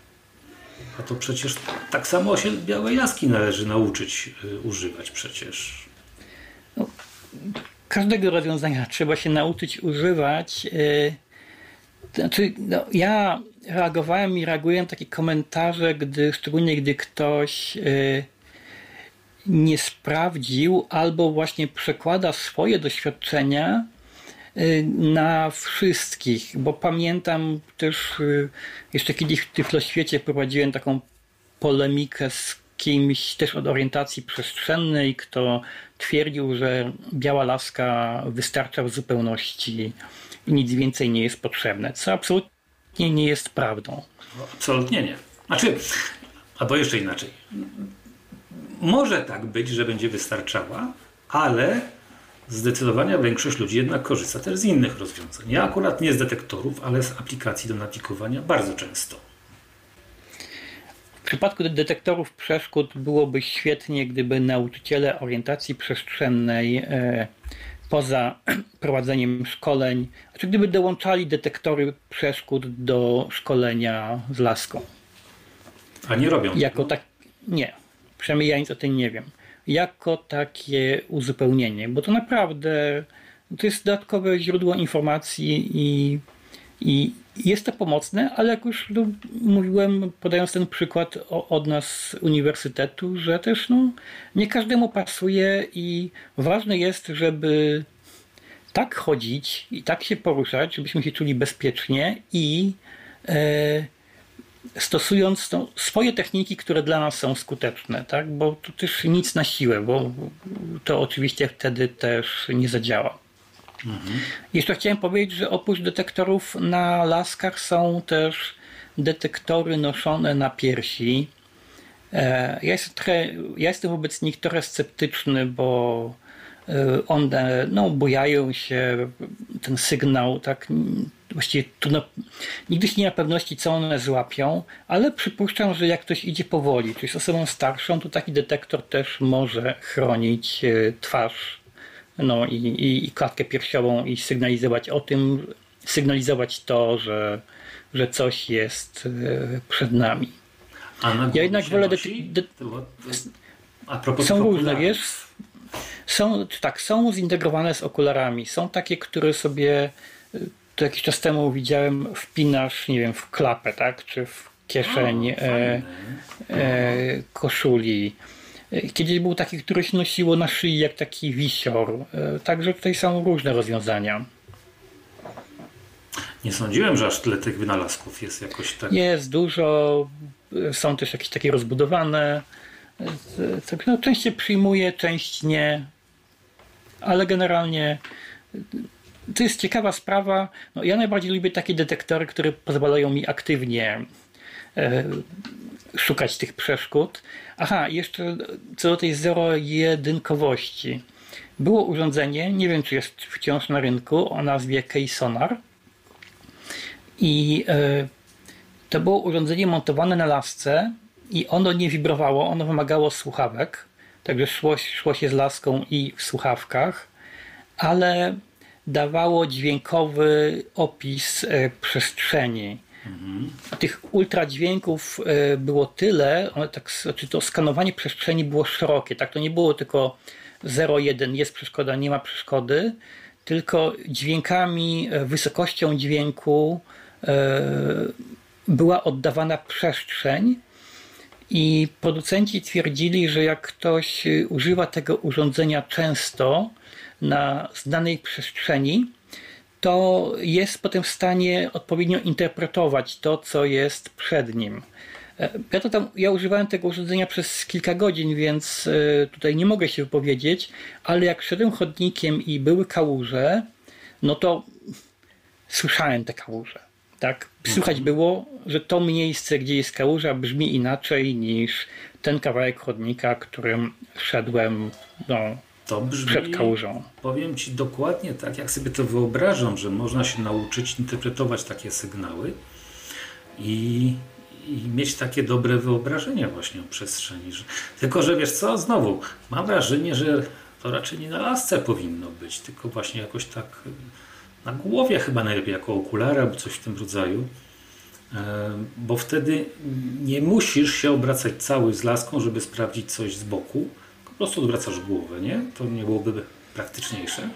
A to przecież tak samo się białej jaski należy nauczyć e, używać przecież. No, każdego rozwiązania trzeba się nauczyć używać. Znaczy, no, ja reagowałem i reaguję na takie komentarze, gdy, szczególnie gdy ktoś y, nie sprawdził albo właśnie przekłada swoje doświadczenia y, na wszystkich, bo pamiętam też y, jeszcze kiedyś w Tyfloświecie prowadziłem taką polemikę z kimś też od orientacji przestrzennej, kto twierdził, że biała laska wystarcza w zupełności i nic więcej nie jest potrzebne, co absolutnie nie jest prawdą. Absolutnie nie. Znaczy, albo jeszcze inaczej. Może tak być, że będzie wystarczała, ale zdecydowania większość ludzi jednak korzysta też z innych rozwiązań. Ja akurat nie z detektorów, ale z aplikacji do nawigowania bardzo często. W przypadku detektorów przeszkód byłoby świetnie, gdyby nauczyciele orientacji przestrzennej e, poza prowadzeniem szkoleń, znaczy gdyby dołączali detektory przeszkód do szkolenia z laską. A nie robią Jako tak, nie, przynajmniej ja nic o tym nie wiem. Jako takie uzupełnienie, bo to naprawdę to jest dodatkowe źródło informacji i, i jest to pomocne, ale jak już no, mówiłem, podając ten przykład o, od nas uniwersytetu, że też no, nie każdemu pasuje i ważne jest, żeby tak chodzić i tak się poruszać, żebyśmy się czuli bezpiecznie i e, stosując no, swoje techniki, które dla nas są skuteczne, tak? bo to też nic na siłę, bo to oczywiście wtedy też nie zadziała. Mhm. Jeszcze chciałem powiedzieć, że oprócz detektorów na laskach są też detektory noszone na piersi. E, ja jestem, trochę, ja jestem wobec nich trochę sceptyczny, bo e, one no, bujają się, ten sygnał, tak właściwie trudno, nigdy się nie ma pewności, co one złapią, ale przypuszczam, że jak ktoś idzie powoli, czyli z osobą starszą, to taki detektor też może chronić e, twarz no i, i, i klatkę piersiową i sygnalizować o tym, sygnalizować to, że, że coś jest e, przed nami. A na ja jednak wolę. De, de, a propos są różne, wiesz? Są, tak, są zintegrowane z okularami. Są takie, które sobie e, to jakiś czas temu widziałem, wpinasz, nie wiem, w klapę, tak? Czy w kieszeń o, e, e, koszuli. Kiedyś był taki, który się nosiło na szyi jak taki wisior. E, także tutaj są różne rozwiązania. Nie sądziłem, że aż tyle tych wynalazków jest jakoś tak. Jest dużo. Są też jakieś takie rozbudowane. Tak, no, część się przyjmuje, część nie. Ale generalnie to jest ciekawa sprawa. No, ja najbardziej lubię takie detektory, które pozwalają mi aktywnie e, szukać tych przeszkód. Aha, jeszcze co do tej zero-jedynkowości. Było urządzenie, nie wiem czy jest wciąż na rynku, o nazwie K-Sonar. I e, to było urządzenie montowane na lasce i ono nie wibrowało, ono wymagało słuchawek. Także szło, szło się z laską i w słuchawkach, ale dawało dźwiękowy opis e, przestrzeni Tych ultradźwięków e, było tyle, tak, znaczy to skanowanie przestrzeni było szerokie, tak? To nie było tylko 0,1 jest przeszkoda, nie ma przeszkody, tylko dźwiękami, e, wysokością dźwięku e, była oddawana przestrzeń i producenci twierdzili, że jak ktoś używa tego urządzenia często na znanej przestrzeni, to jest potem w stanie odpowiednio interpretować to, co jest przed nim. E, ja, to tam, ja używałem tego urządzenia przez kilka godzin, więc e, tutaj nie mogę się wypowiedzieć, ale jak szedłem chodnikiem i były kałuże, no to słyszałem te kałuże. Tak? Słychać mhm. było, że to miejsce, gdzie jest kałuża, brzmi inaczej niż ten kawałek chodnika, którym szedłem no, to brzmi, przed kałużą. Powiem Ci dokładnie tak, jak sobie to wyobrażam, że można się nauczyć interpretować takie sygnały i, i mieć takie dobre wyobrażenie właśnie o przestrzeni. Że, tylko, że wiesz co, znowu, mam wrażenie, że to raczej nie na lasce powinno być, tylko właśnie jakoś tak na głowie chyba najlepiej, jako okulary albo coś w tym rodzaju. Bo wtedy nie musisz się obracać cały z laską, żeby sprawdzić coś z boku, prostu odwracasz głowę, nie? To nie byłoby praktyczniejsze?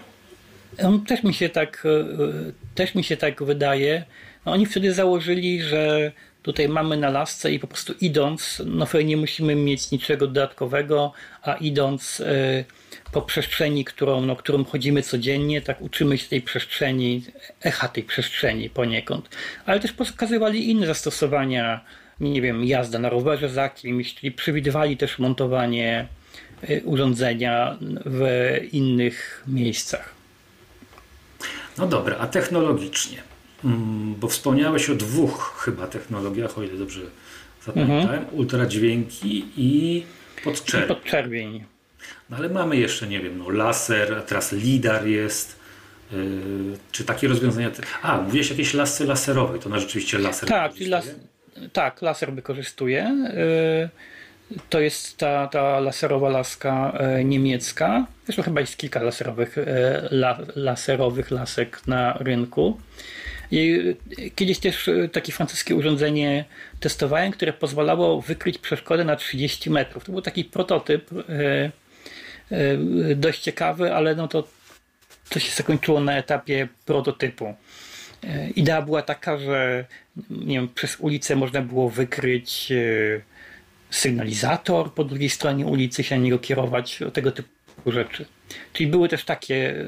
Też mi się tak, e, też mi się tak wydaje. No oni wtedy założyli, że tutaj mamy na lasce i po prostu idąc, no nie musimy mieć niczego dodatkowego, a idąc e, po przestrzeni, którą, no, którą chodzimy codziennie, tak uczymy się tej przestrzeni, echa tej przestrzeni poniekąd. Ale też pokazywali inne zastosowania, nie wiem, jazda na rowerze za kimś, czyli przewidywali też montowanie urządzenia w innych miejscach. No dobra, a technologicznie? Mm, bo wspomniałeś o dwóch chyba technologiach, o ile dobrze zapamiętałem. Mhm. Ultradźwięki i podczerwień. I podczerwień. No ale mamy jeszcze, nie wiem, no, laser, a teraz LIDAR jest. Yy, czy takie rozwiązania... A, mówiłeś jakieś lasy laserowe, to na rzeczywiście laser. Tak, las, tak, laser wykorzystuje. To jest ta, ta laserowa laska niemiecka. Zresztą chyba jest kilka laserowych, la, laserowych lasek na rynku. I kiedyś też takie francuskie urządzenie testowałem, które pozwalało wykryć przeszkodę na 30 metrów. To był taki prototyp dość ciekawy, ale no to, to się zakończyło na etapie prototypu. E, idea była taka, że nie wiem, przez ulicę można było wykryć e, sygnalizator po drugiej stronie ulicy, się na niego kierować, tego typu rzeczy. Czyli były też takie e,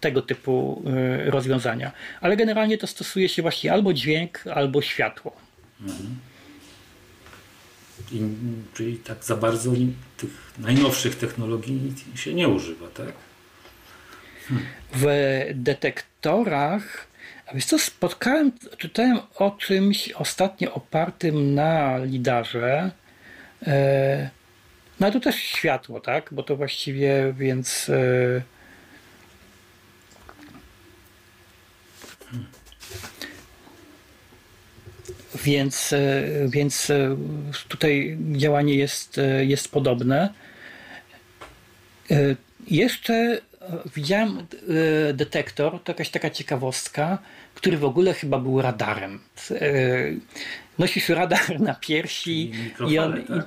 tego typu rozwiązania. Ale generalnie to stosuje się właśnie albo dźwięk, albo światło. Mhm. I, czyli tak za bardzo tych najnowszych technologii się nie używa, tak? Hmm. W detektorach a wiesz co, spotkałem, czytałem o czymś ostatnio opartym na lidarze. E, no to też światło, tak? Bo to właściwie więc. E, Więc, e, więc tutaj działanie jest, jest podobne. Jeszcze widziałem detektor, to jakaś taka ciekawostka, który w ogóle chyba był radarem. Nosisz radar na piersi i on, tak? I,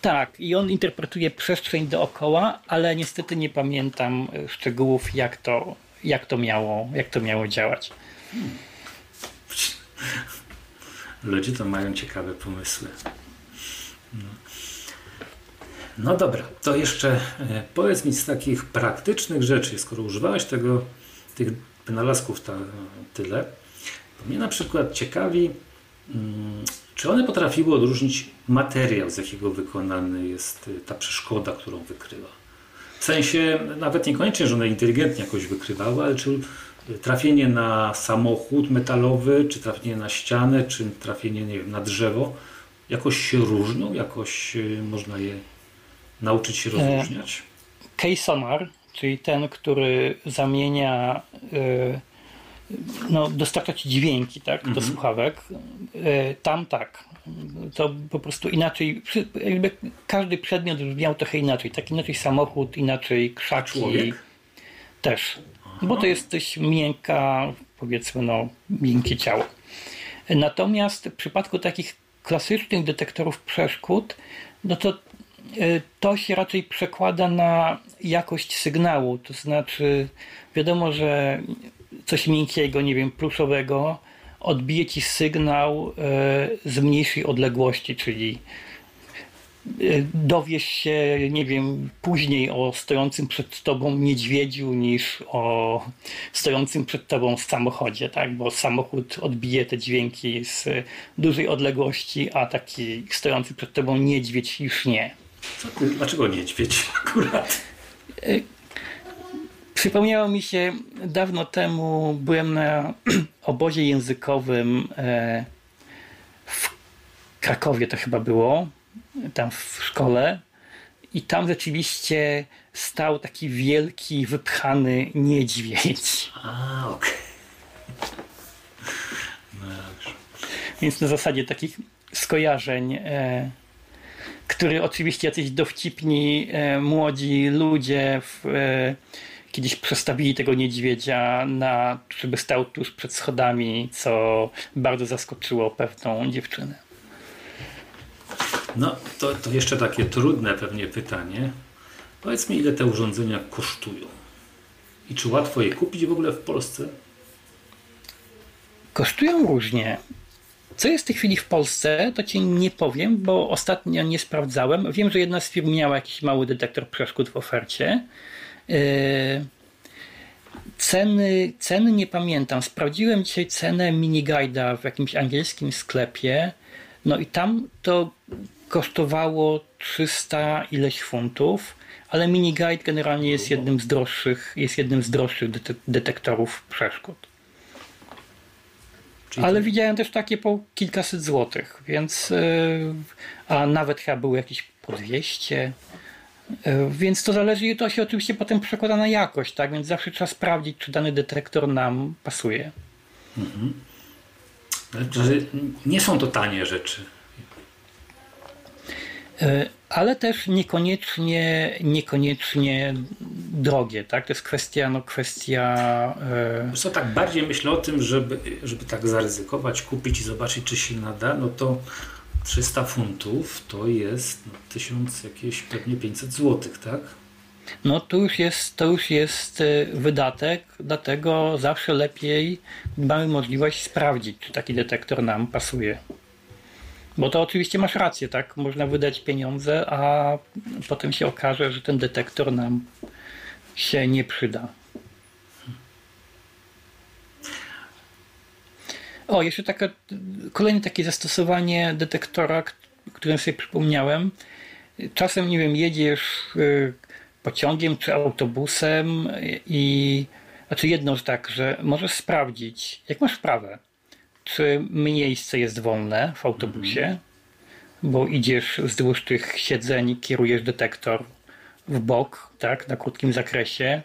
tak, i on interpretuje przestrzeń dookoła, ale niestety nie pamiętam szczegółów, jak to, jak to, miało, jak to miało działać. Hmm. Ludzie to mają ciekawe pomysły. No. no dobra, to jeszcze e, powiedz mi z takich praktycznych rzeczy, skoro używałeś tego, tych wynalazków ta, tyle, to mnie na przykład ciekawi, mm, czy one potrafiły odróżnić materiał, z jakiego wykonany jest e, ta przeszkoda, którą wykryła? W sensie, nawet niekoniecznie, że one inteligentnie jakoś wykrywały, ale czy trafienie na samochód metalowy, czy trafienie na ścianę, czy trafienie nie wiem, na drzewo, jakoś się różnią? Jakoś y, można je nauczyć się e, rozróżniać? K-Sonar, czyli ten, który zamienia y, no, dostarcza ci dźwięki tak, do mhm. słuchawek. Y, tam tak. To po prostu inaczej, jakby każdy przedmiot brzmiał trochę inaczej. Tak inaczej samochód, inaczej krzaki. człowiek? Też bo to jest dość miękka, powiedzmy, no, miękkie ciało. Natomiast w przypadku takich klasycznych detektorów przeszkód, no to to się raczej przekłada na jakość sygnału. To znaczy, wiadomo, że coś miękkiego, nie wiem, pluszowego odbije ci sygnał e, z mniejszej odległości, czyli Y, dowiesz się, nie wiem, później o stojącym przed tobą niedźwiedziu niż o stojącym przed tobą samochodzie, tak? Bo samochód odbije te dźwięki z dużej odległości, a taki stojący przed tobą niedźwiedź już nie. Dlaczego niedźwiedź akurat? Y, przypomniało mi się, dawno temu byłem na obozie językowym e, w Krakowie to chyba było tam w szkole i tam rzeczywiście stał taki wielki, wypchany niedźwiedź. A, okej. Okay. No Więc na zasadzie takich skojarzeń, e, który oczywiście jacyś dowcipni e, młodzi ludzie w, e, kiedyś przestawili tego niedźwiedzia na, żeby stał tuż przed schodami, co bardzo zaskoczyło pewną dziewczynę. No, to, to jeszcze takie trudne pewnie pytanie. Powiedz mi, ile te urządzenia kosztują? I czy łatwo je kupić w ogóle w Polsce? Kosztują różnie. Co jest w tej chwili w Polsce, to ci nie powiem, bo ostatnio nie sprawdzałem. Wiem, że jedna z firm miała jakiś mały detektor przeszkód w ofercie. Yy, ceny, ceny nie pamiętam. Sprawdziłem dzisiaj cenę mini guida w jakimś angielskim sklepie. No i tam to kosztowało 300 ileś funtów, ale mini guide generalnie jest jednym z droższych, jest jednym z droższych detektorów przeszkód. Czyli ale to... widziałem też takie po kilkaset złotych, więc yy, a nawet chyba były jakieś po 200. Yy, więc to zależy, to się oczywiście potem przekłada na jakość, tak? Więc zawsze trzeba sprawdzić, czy dany detektor nam pasuje. Mhm. Znaczy, nie są to tanie rzeczy. E, ale też niekoniecznie, niekoniecznie drogie, tak? To jest kwestia, no kwestia... Wiesz co, tak bardziej myślę o tym, żeby, żeby tak zaryzykować, kupić i zobaczyć, czy się nada, no to 300 funtów to jest no, 1000 jakieś pewnie 500 złotych, tak? No to już jest, to już jest e, wydatek, dlatego zawsze lepiej mamy możliwość sprawdzić, czy taki detektor nam pasuje. Bo to oczywiście masz rację, tak? Można wydać pieniądze, a potem się okaże, że ten detektor nam się nie przyda. O, jeszcze taka, kolejne takie zastosowanie detektora, którym sobie przypomniałem. Czasem, nie wiem, jedziesz y, pociągiem czy autobusem i znaczy jedno, że tak, że możesz sprawdzić, jak masz wprawę, czy miejsce jest wolne w autobusie, bo idziesz wzdłuż tych siedzeń, kierujesz detektor w bok, tak, na krótkim zakresie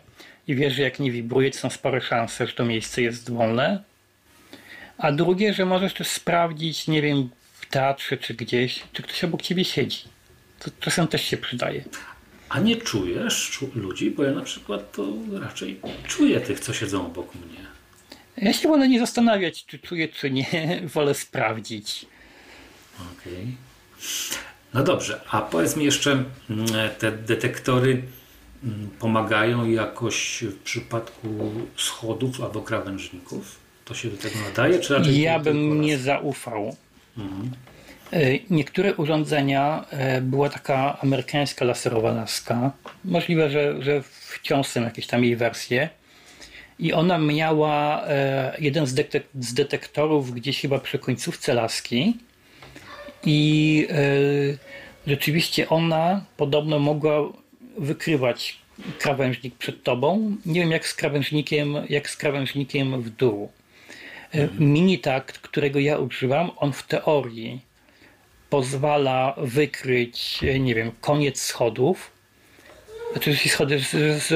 i wiesz, że jak nie wibruje, to są spore szanse, że to miejsce jest wolne. A drugie, że możesz też sprawdzić, nie wiem, w teatrze czy gdzieś, czy ktoś obok ciebie siedzi. To czasem też się przydaje. A nie czujesz czu ludzi? Bo ja na przykład to raczej czuję tych, co siedzą obok mnie. Ja się wolę nie zastanawiać, czy czuję, czy nie. Wolę sprawdzić. Okej. Okay. No dobrze, a powiedz mi jeszcze, mm, te detektory mm, pomagają jakoś w przypadku schodów albo krawężników? To się do tego nadaje? Czy raczej ja bym nie zaufał. Mhm. Niektóre urządzenia, e, była taka amerykańska laserowa laska, możliwe, że, że wciąż są jakieś tam jej wersje, i ona miała e, jeden z, detek z detektorów gdzieś chyba przy końcówce laski i e, rzeczywiście ona podobno mogła wykrywać krawężnik przed tobą. Nie wiem jak z krawężnikiem, jak z krawężnikiem w dół. E, Minitakt, którego ja używam, on w teorii pozwala wykryć, nie wiem, koniec schodów. Znaczy, schody,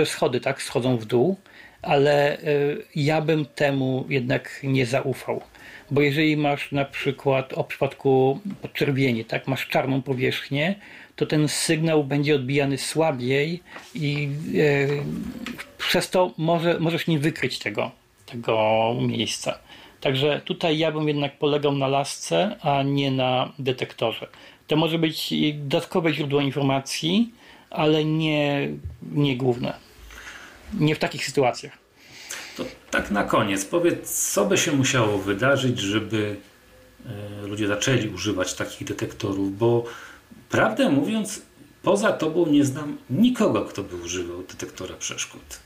schody tak, schodzą w dół ale y, ja bym temu jednak nie zaufał. Bo jeżeli masz na przykład o przypadku podczerwieni, tak, masz czarną powierzchnię, to ten sygnał będzie odbijany słabiej i e, przez to może, możesz nie wykryć tego, tego miejsca. Także tutaj ja bym jednak polegał na lasce, a nie na detektorze. To może być dodatkowe źródło informacji, ale nie, nie główne nie w takich sytuacjach. To tak na koniec, powiedz, co by się musiało wydarzyć, żeby e, ludzie zaczęli używać takich detektorów, bo prawdę mówiąc, poza tobą nie znam nikogo, kto by używał detektora przeszkód.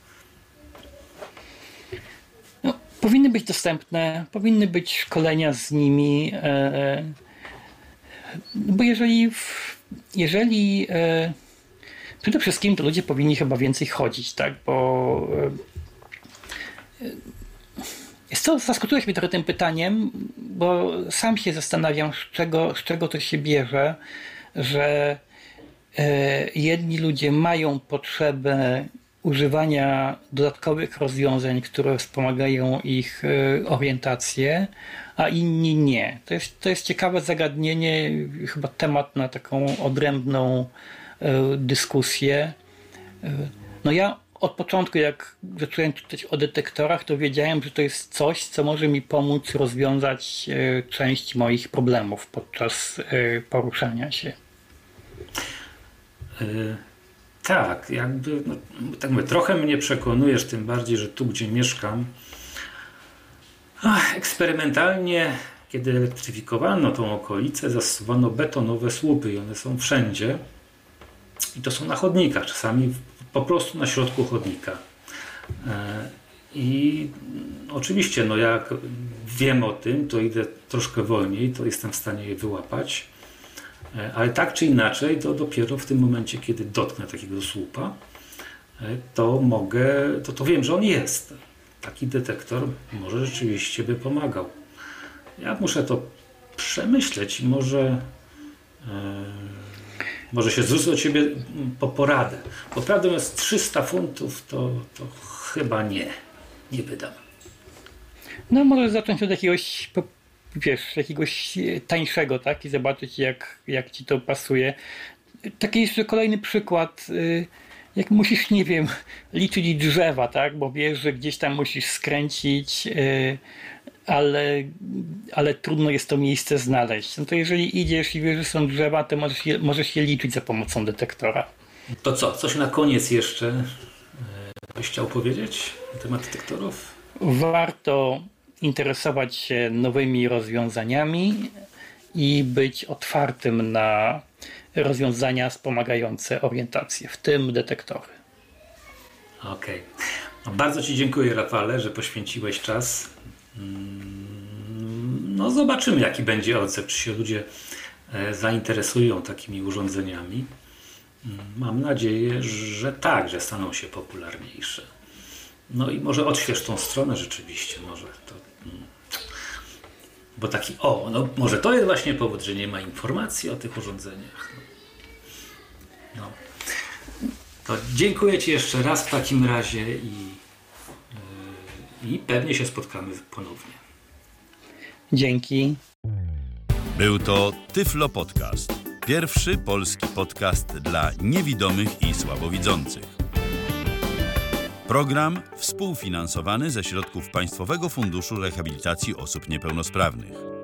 No, powinny być dostępne, powinny być szkolenia z nimi, e, e bo jeżeli, jeżeli Przede wszystkim to ludzie powinni chyba więcej chodzić, tak? Bo e, jest to, zaskoczyłeś mnie trochę tym pytaniem, bo sam się zastanawiam, z czego, z czego to się bierze, że e, jedni ludzie mają potrzebę używania dodatkowych rozwiązań, które wspomagają ich e, orientację, a inni nie. To jest, to jest ciekawe zagadnienie, chyba temat na taką odrębną E, dyskusje. E, no ja od początku, jak zacząłem czytać o detektorach, to wiedziałem, że to jest coś, co może mi pomóc rozwiązać e, część moich problemów podczas poruszania się. Tak, jakby, no, tak mówię, trochę mnie przekonujesz, tym bardziej, że tu, gdzie mieszkam, eksperymentalnie, kiedy elektryfikowano tą okolicę, zastosowano betonowe słupy i one są wszędzie. I to są na chodnikach, czasami po prostu na środku chodnika. E, I oczywiście, no jak wiem o tym, to idę troszkę wolniej, to jestem w stanie je wyłapać. E, ale tak czy inaczej, to dopiero w tym momencie, kiedy dotknę takiego słupa, e, to mogę, to, to wiem, że on jest. Taki detektor może rzeczywiście by pomagał. Ja muszę to przemyśleć i może może się zwrócę do Ciebie po poradę. Bo prawdą jest 300 funtów, to, to chyba nie, nie wydam. No może zacząć od jakiegoś wiesz, jakiegoś tańszego, tak? I zobaczyć, jak, jak ci to pasuje. Taki jeszcze kolejny przykład. Y, jak musisz, nie wiem, liczyć drzewa, tak? Bo wiesz, że gdzieś tam musisz skręcić, y, ale, ale trudno jest to miejsce znaleźć. No to jeżeli idziesz i wiesz, że są drzewa, to możesz je, możesz je liczyć za pomocą detektora. To co? Coś na koniec jeszcze e, byś chciał powiedzieć na temat detektorów? Warto interesować się nowymi rozwiązaniami i być otwartym na rozwiązania wspomagające orientację, w tym detektory. Okej. Okay. No bardzo Ci dziękuję, Rafale, że poświęciłeś czas. No, zobaczymy, jaki będzie odzew, czy się ludzie e, zainteresują takimi urządzeniami. Mm, mam nadzieję, że tak, że staną się popularniejsze. No i może odśwież tą stronę rzeczywiście, może to. Mm. Bo taki, o, no może to jest właśnie powód, że nie ma informacji o tych urządzeniach. No. To dziękuję Ci jeszcze raz w takim razie i, i pewnie się spotkamy ponownie. Dzięki. Był to Tyflo Podcast. Pierwszy polski podcast dla niewidomych i słabowidzących. Program współfinansowany ze środków Państwowego Funduszu Rehabilitacji Osób Niepełnosprawnych.